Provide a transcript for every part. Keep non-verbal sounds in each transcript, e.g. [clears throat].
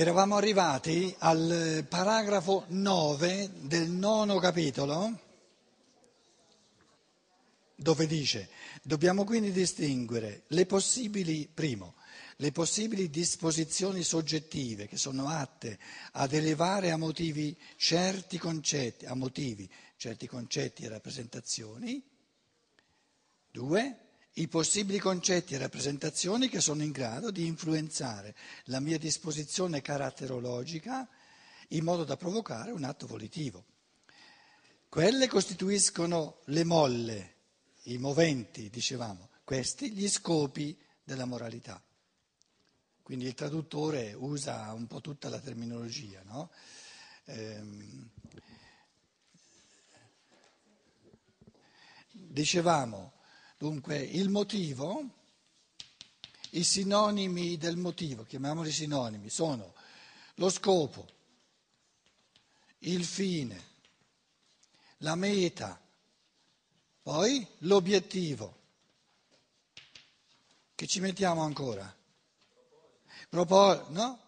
Eravamo arrivati al paragrafo 9 del nono capitolo, dove dice, dobbiamo quindi distinguere le possibili, primo, le possibili disposizioni soggettive che sono atte ad elevare a motivi certi concetti, a motivi certi concetti e rappresentazioni, due, i possibili concetti e rappresentazioni che sono in grado di influenzare la mia disposizione caratterologica in modo da provocare un atto volitivo. Quelle costituiscono le molle, i moventi, dicevamo, questi gli scopi della moralità. Quindi il traduttore usa un po' tutta la terminologia, no? ehm, dicevamo Dunque, il motivo, i sinonimi del motivo, chiamiamoli sinonimi, sono lo scopo, il fine, la meta, poi l'obiettivo. Che ci mettiamo ancora? Propo- no?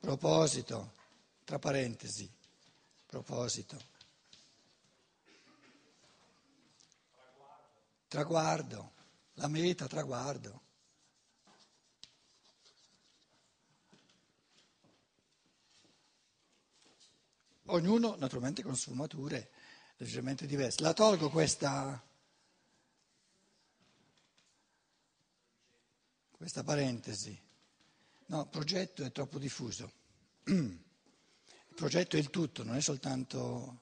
Proposito, tra parentesi, proposito. Traguardo, la meta, traguardo. Ognuno naturalmente con sfumature leggermente diverse. La tolgo questa, questa parentesi. No, progetto è troppo diffuso. [clears throat] Il progetto è il tutto, non è soltanto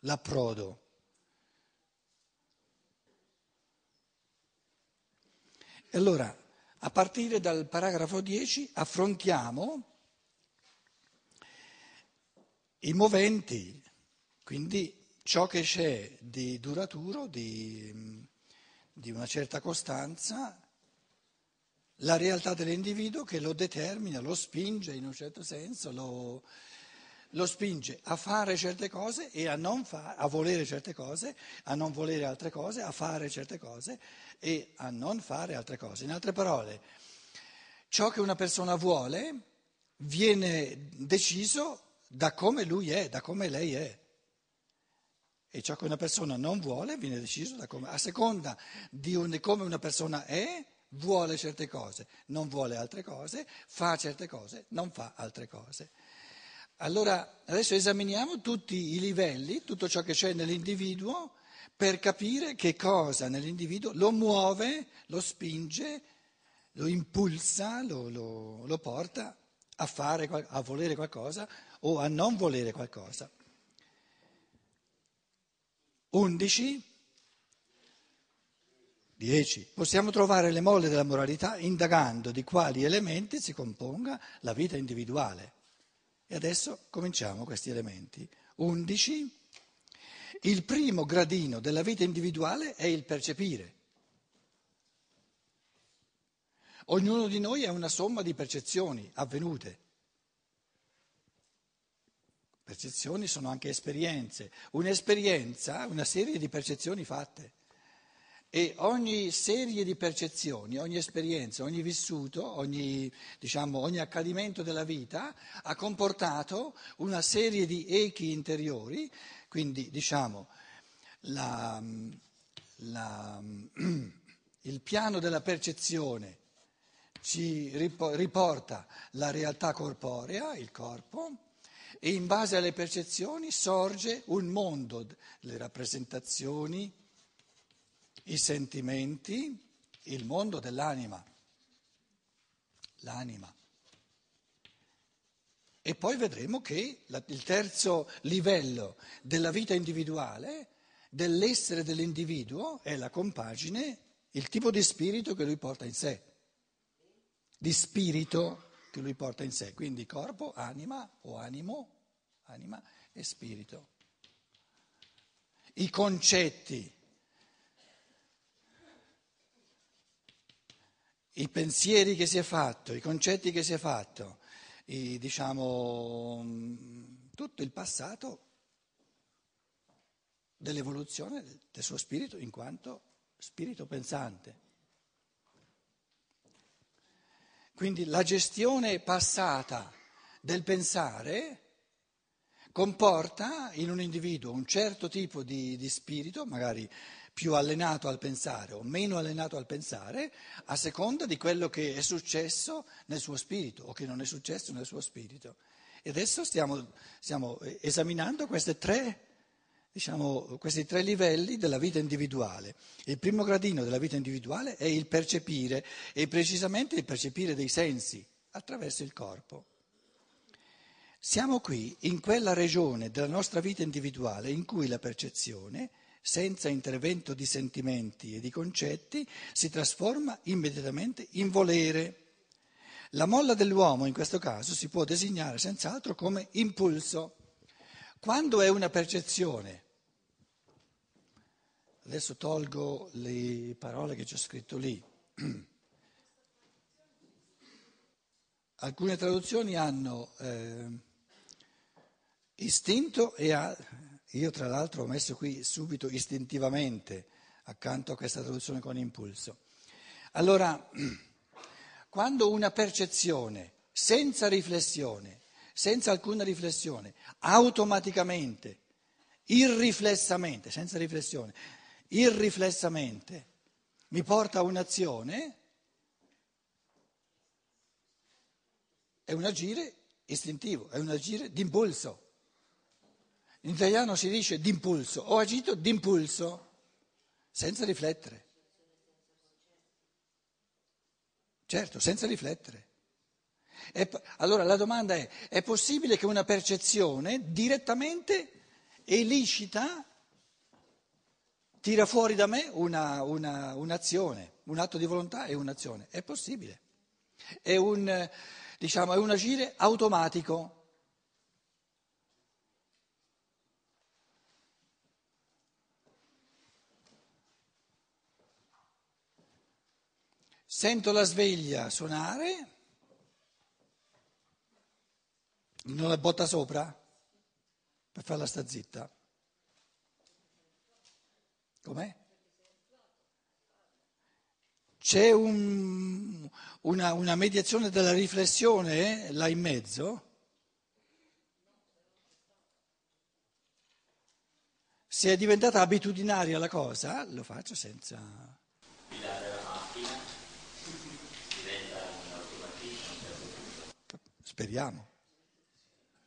l'approdo. E allora, a partire dal paragrafo 10, affrontiamo i moventi, quindi ciò che c'è di duraturo, di, di una certa costanza, la realtà dell'individuo che lo determina, lo spinge in un certo senso, lo, lo spinge a fare certe cose e a, non fa, a volere certe cose, a non volere altre cose, a fare certe cose e a non fare altre cose. In altre parole, ciò che una persona vuole viene deciso da come lui è, da come lei è. E ciò che una persona non vuole viene deciso da come, a seconda di un, come una persona è, vuole certe cose, non vuole altre cose, fa certe cose, non fa altre cose. Allora adesso esaminiamo tutti i livelli, tutto ciò che c'è nell'individuo per capire che cosa nell'individuo lo muove, lo spinge, lo impulsa, lo, lo, lo porta a, fare, a volere qualcosa o a non volere qualcosa. 11. 10. Possiamo trovare le molle della moralità indagando di quali elementi si componga la vita individuale. E adesso cominciamo questi elementi. 11. Il primo gradino della vita individuale è il percepire. Ognuno di noi è una somma di percezioni avvenute. Percezioni sono anche esperienze. Un'esperienza, una serie di percezioni fatte. E ogni serie di percezioni, ogni esperienza, ogni vissuto, ogni, diciamo, ogni accadimento della vita ha comportato una serie di echi interiori, quindi diciamo la, la, [clears throat] il piano della percezione ci riporta la realtà corporea, il corpo, e in base alle percezioni sorge un mondo, le rappresentazioni, i sentimenti, il mondo dell'anima, l'anima. E poi vedremo che il terzo livello della vita individuale, dell'essere dell'individuo, è la compagine, il tipo di spirito che lui porta in sé, di spirito che lui porta in sé, quindi corpo, anima o animo, anima e spirito. I concetti i pensieri che si è fatto, i concetti che si è fatto, i, diciamo, tutto il passato dell'evoluzione del suo spirito in quanto spirito pensante. Quindi la gestione passata del pensare comporta in un individuo un certo tipo di, di, spirito, magari più allenato al pensare o meno allenato al pensare, a seconda di quello che è successo nel suo spirito o che non è successo nel suo spirito. E adesso stiamo, stiamo esaminando tre, diciamo, questi tre livelli della vita individuale. Il primo gradino della vita individuale è il percepire, e precisamente il percepire dei sensi attraverso il corpo. Siamo qui in quella regione della nostra vita individuale in cui la percezione, senza intervento di sentimenti e di concetti, si trasforma immediatamente in volere. La molla dell'uomo in questo caso si può designare senz'altro come impulso. Quando è una percezione, adesso tolgo le parole che ho scritto lì, [clears throat] alcune traduzioni hanno... Eh, Istinto e a, io tra l'altro ho messo qui subito istintivamente accanto a questa traduzione con impulso. Allora, quando una percezione senza riflessione, senza alcuna riflessione, automaticamente, irriflessamente, senza riflessione, irriflessamente mi porta a un'azione, è un agire istintivo, è un agire d'impulso. In italiano si dice d'impulso, ho agito d'impulso, senza riflettere. Certo, senza riflettere. E, allora la domanda è, è possibile che una percezione direttamente e licita tira fuori da me una, una, un'azione, un atto di volontà e un'azione? È possibile. È un, diciamo, è un agire automatico. Sento la sveglia suonare, non la botta sopra per farla sta zitta. Com'è? C'è un, una, una, mediazione della riflessione eh, là in mezzo? Se è diventata abitudinaria la cosa, lo faccio senza... Speriamo,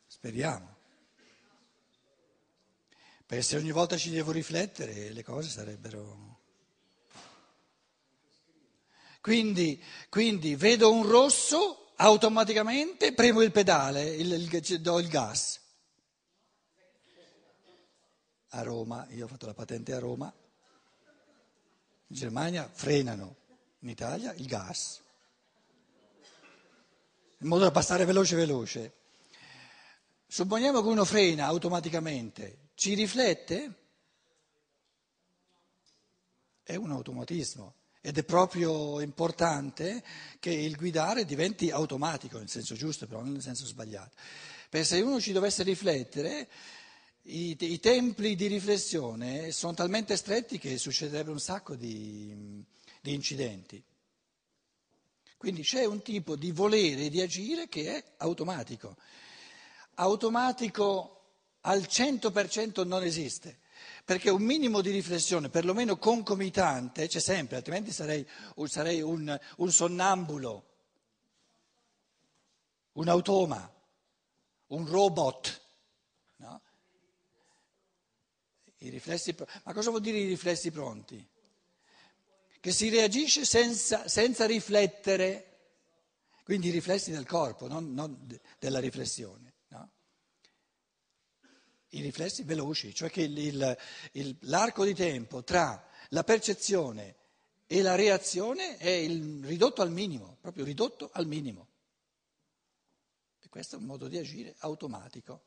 speriamo. Perché se ogni volta ci devo riflettere le cose sarebbero... Quindi, quindi vedo un rosso, automaticamente premo il pedale, il, il, do il gas. A Roma, io ho fatto la patente a Roma, in Germania frenano, in Italia il gas in modo da passare veloce veloce. Supponiamo che uno frena automaticamente, ci riflette? È un automatismo ed è proprio importante che il guidare diventi automatico, nel senso giusto, però non nel senso sbagliato. Perché se uno ci dovesse riflettere, i, i templi di riflessione sono talmente stretti che succederebbe un sacco di, di incidenti. Quindi c'è un tipo di volere di agire che è automatico. Automatico al 100% non esiste, perché un minimo di riflessione, perlomeno concomitante, c'è sempre, altrimenti sarei, sarei un, un, sonnambulo, un automa, un robot. No? Riflessi, ma cosa vuol dire i riflessi pronti? Che si reagisce senza, senza riflettere, quindi i riflessi del corpo, non, non della riflessione. No? I riflessi veloci, cioè che il, il, il, l'arco di tempo tra la percezione e la reazione è ridotto al minimo, proprio ridotto al minimo. E questo è un modo di agire automatico.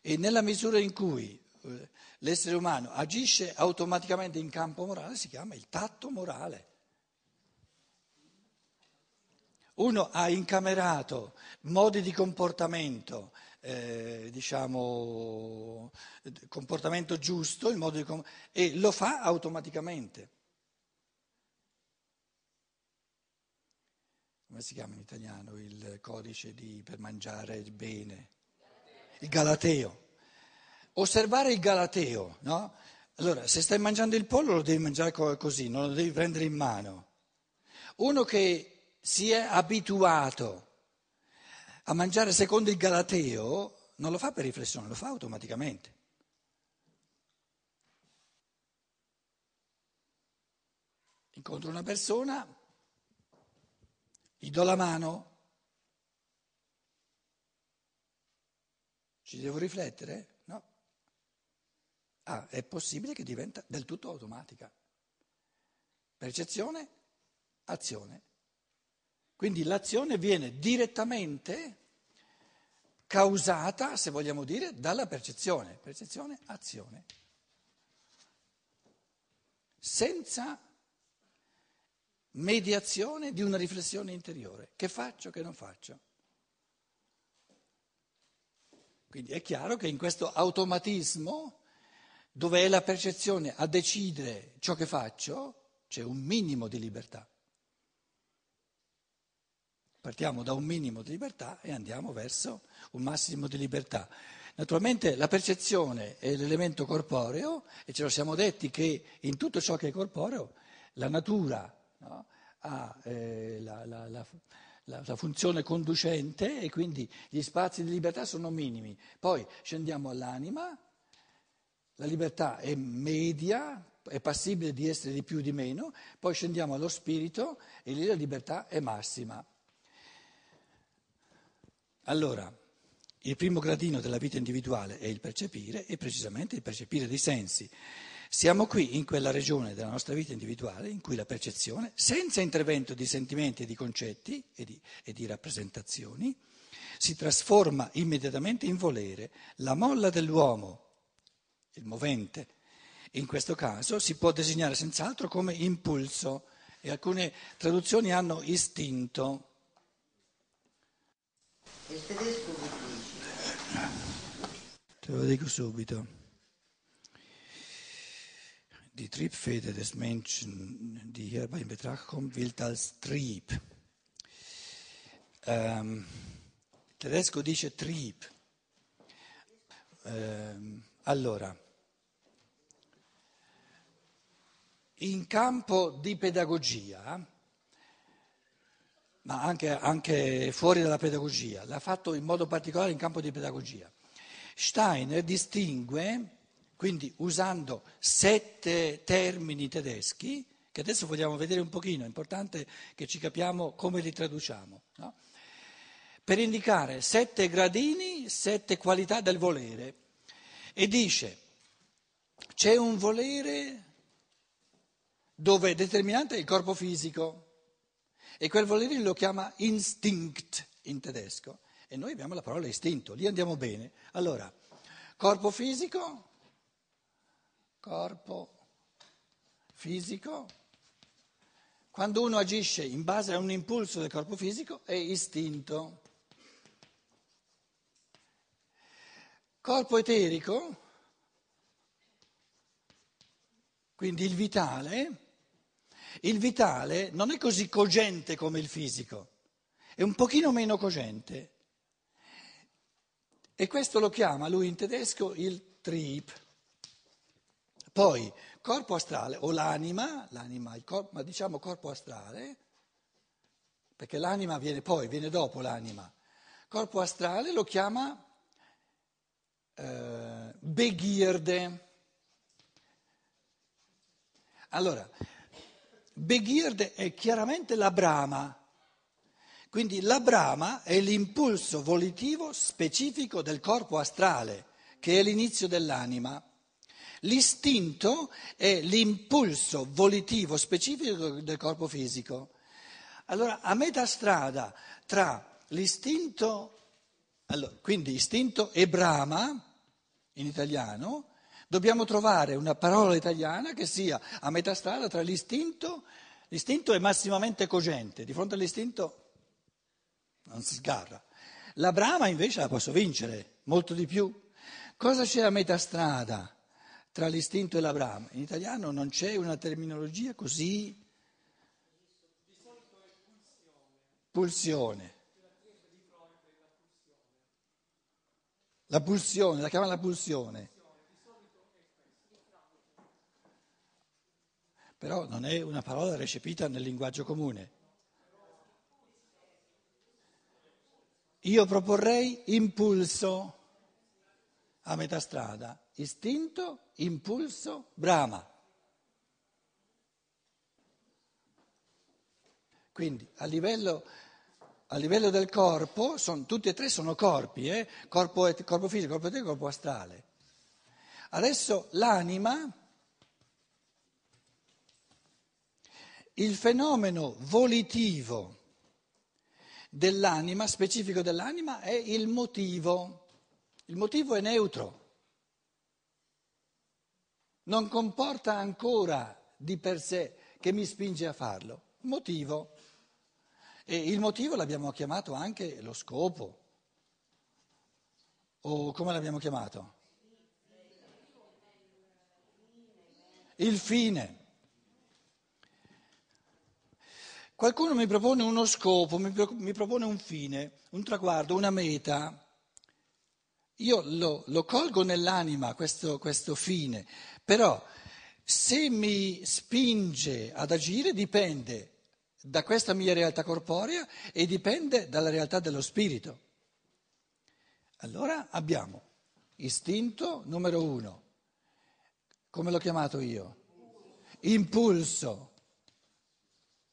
E nella misura in cui l'essere umano agisce automaticamente in campo morale, si chiama il tatto morale. Uno ha incamerato modi di comportamento, eh, diciamo, comportamento giusto, com- e lo fa automaticamente. come si chiama in italiano il codice di, per mangiare bene? Il Galateo. Osservare il Galateo, no? Allora, se stai mangiando il pollo lo devi mangiare così, non lo devi prendere in mano. Uno che si è abituato a mangiare secondo il Galateo non lo fa per riflessione, lo fa automaticamente. Incontro una persona, gli do la mano, ci devo riflettere? Ah, è possibile che diventa del tutto automatica. Percezione, azione. Quindi l'azione viene direttamente causata, se vogliamo dire, dalla percezione. Percezione, azione. Senza mediazione di una riflessione interiore. Che faccio, che non faccio? Quindi è chiaro che in questo automatismo, dove è la percezione a decidere ciò che faccio, c'è un minimo di libertà. Partiamo da un minimo di libertà e andiamo verso un massimo di libertà. Naturalmente la percezione è l'elemento corporeo e ce lo siamo detti che in tutto ciò che è corporeo la natura no, ha eh, la, la, la, la, funzione conducente e quindi gli spazi di libertà sono minimi. Poi scendiamo all'anima, la libertà è media, è passibile di essere di più di meno, poi scendiamo allo spirito e lì la libertà è massima. Allora, il primo gradino della vita individuale è il percepire e precisamente il percepire dei sensi. Siamo qui in quella regione della nostra vita individuale in cui la percezione, senza intervento di sentimenti e di concetti e di, e di rappresentazioni, si trasforma immediatamente in volere. La molla dell'uomo, il movente, in questo caso si può designare senz'altro come impulso e alcune traduzioni hanno istinto. Il tedesco? Te lo dico subito. Die Triebfeder des Menschen, die hierbei in Betracht kommt, gilt als Trieb. Ähm, tedesco dice Trieb. Ähm, allora, in campo di pedagogia, ma anche, anche, fuori dalla pedagogia, l'ha fatto in modo particolare in campo di pedagogia. Steiner distingue, quindi usando sette termini tedeschi, che adesso vogliamo vedere un pochino, è importante che ci capiamo come li traduciamo, no? per indicare sette gradini, sette qualità del volere. E dice, c'è un volere dove determinante è il corpo fisico, e quel volere lo chiama instinct in tedesco. E noi abbiamo la parola istinto, lì andiamo bene. Allora, corpo fisico, corpo fisico. Quando uno agisce in base a un impulso del corpo fisico è istinto. Corpo eterico, quindi il vitale, il vitale non è così cogente come il fisico, è un pochino meno cogente. E questo lo chiama lui in tedesco il Trieb. Poi corpo astrale o l'anima, l'anima corpo, ma diciamo corpo astrale, perché l'anima viene poi, viene dopo l'anima. Corpo astrale lo chiama Begierde. Allora, Beghirde è chiaramente la brama, quindi la brama è l'impulso volitivo specifico del corpo astrale, che è l'inizio dell'anima. L'istinto è l'impulso volitivo specifico del corpo fisico. Allora, a metà strada tra l'istinto, allora, quindi istinto e brama, in italiano, Dobbiamo trovare una parola italiana che sia a metà strada tra l'istinto, l'istinto è massimamente cogente, di fronte all'istinto non si sgarra. La brama invece la posso vincere, molto di più. Cosa c'è a metà strada tra l'istinto e la brama? In italiano non c'è una terminologia così... pulsione. La pulsione, la chiamano la pulsione. Però non è una parola recepita nel linguaggio comune. Io proporrei impulso a metà strada, istinto, impulso, brama. Quindi a livello, a livello del corpo, son, tutti e tre sono corpi, eh? corpo, corpo fisico, corpo eterico, corpo astrale. Adesso l'anima, il fenomeno volitivo dell'anima, specifico dell'anima, è il motivo. Il motivo è neutro, non comporta ancora di per sé che mi spinge a farlo. Motivo. E il motivo l'abbiamo chiamato anche lo scopo. O come l'abbiamo chiamato? Il fine. Qualcuno mi propone uno scopo, mi propone un fine, un traguardo, una meta. Io lo, lo colgo nell'anima questo, questo fine, però se mi spinge ad agire dipende da questa mia realtà corporea e dipende dalla realtà dello spirito. Allora abbiamo istinto numero uno, come l'ho chiamato io? Impulso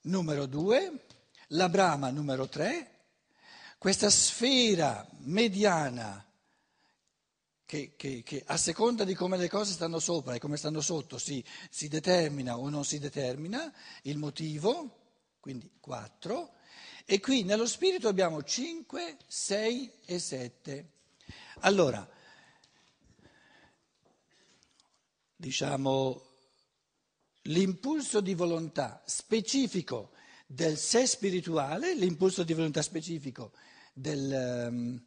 numero due, la brama numero tre, questa sfera mediana che, che, che, a seconda di come le cose stanno sopra e come stanno sotto si, si determina o non si determina il motivo, quindi 4, e qui nello spirito abbiamo 5, 6 e 7. Allora, diciamo, l'impulso di volontà specifico del sé spirituale, l'impulso di volontà specifico del um,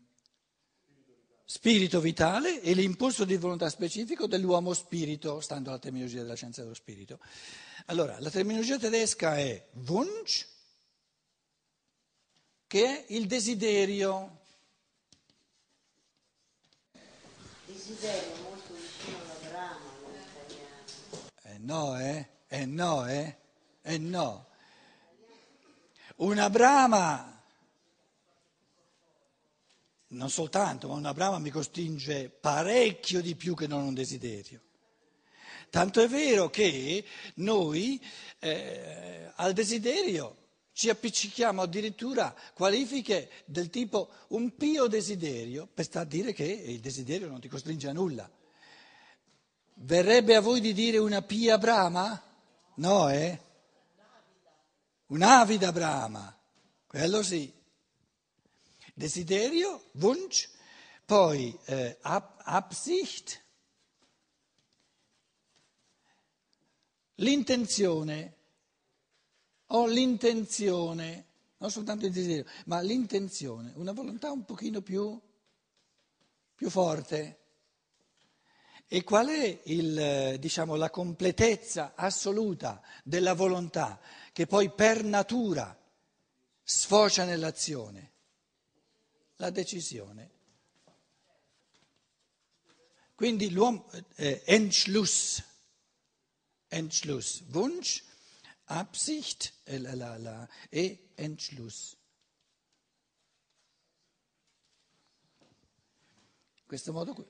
spirito vitale e l'impulso di volontà specifico dell'uomo spirito, stando alla terminologia della scienza dello spirito. Allora, la terminologia tedesca è Wunsch, che è il desiderio. Desiderio molto vicino alla brama. Eh no, eh? Eh no, eh? Eh no. Una brama, non soltanto, ma una brama mi costringe parecchio di più che non un desiderio. Tanto è vero che noi eh, al desiderio ci appiccichiamo addirittura qualifiche del tipo un pio desiderio, per sta a dire che il desiderio non ti costringe a nulla. Verrebbe a voi di dire una pia brama? No, eh? Un'avida brama, quello sì. Desiderio, Wunsch, poi eh, Absicht, L'intenzione, ho l'intenzione, non soltanto il desiderio, ma l'intenzione, una volontà un pochino più, più forte. E qual è il, diciamo, la completezza assoluta della volontà che poi per natura sfocia nell'azione? La decisione. Quindi l'uomo, eh, Entschluss, Entschluss. Wunsch, Absicht eh, e Entschluss. In questo modo qui.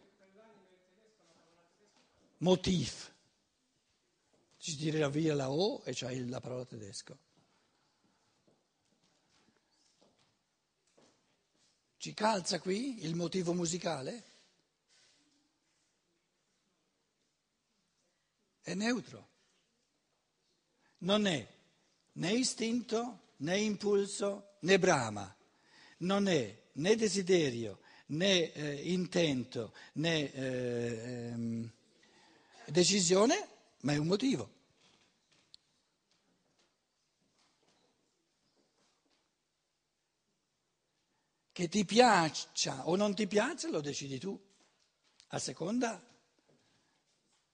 Motiv. Ci tira via la O e c'hai la parola tedesca. Ci calza qui il motivo musicale? È neutro non è né istinto, né impulso, né brama, non è né desiderio, né eh, intento, né eh, ehm, decisione, ma è un motivo. Che ti piaccia o non ti piaccia lo decidi tu, a seconda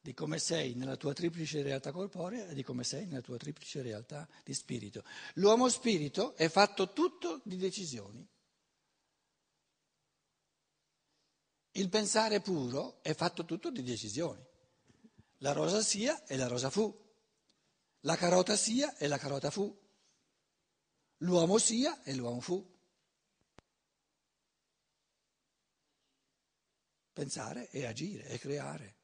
di come sei nella tua triplice realtà corporea e di come sei nella tua triplice realtà di spirito. L'uomo spirito è fatto tutto di decisioni. Il pensare puro è fatto tutto di decisioni. La rosa sia e la rosa fu. La carota sia e la carota fu. L'uomo sia e l'uomo fu. Pensare e agire e creare.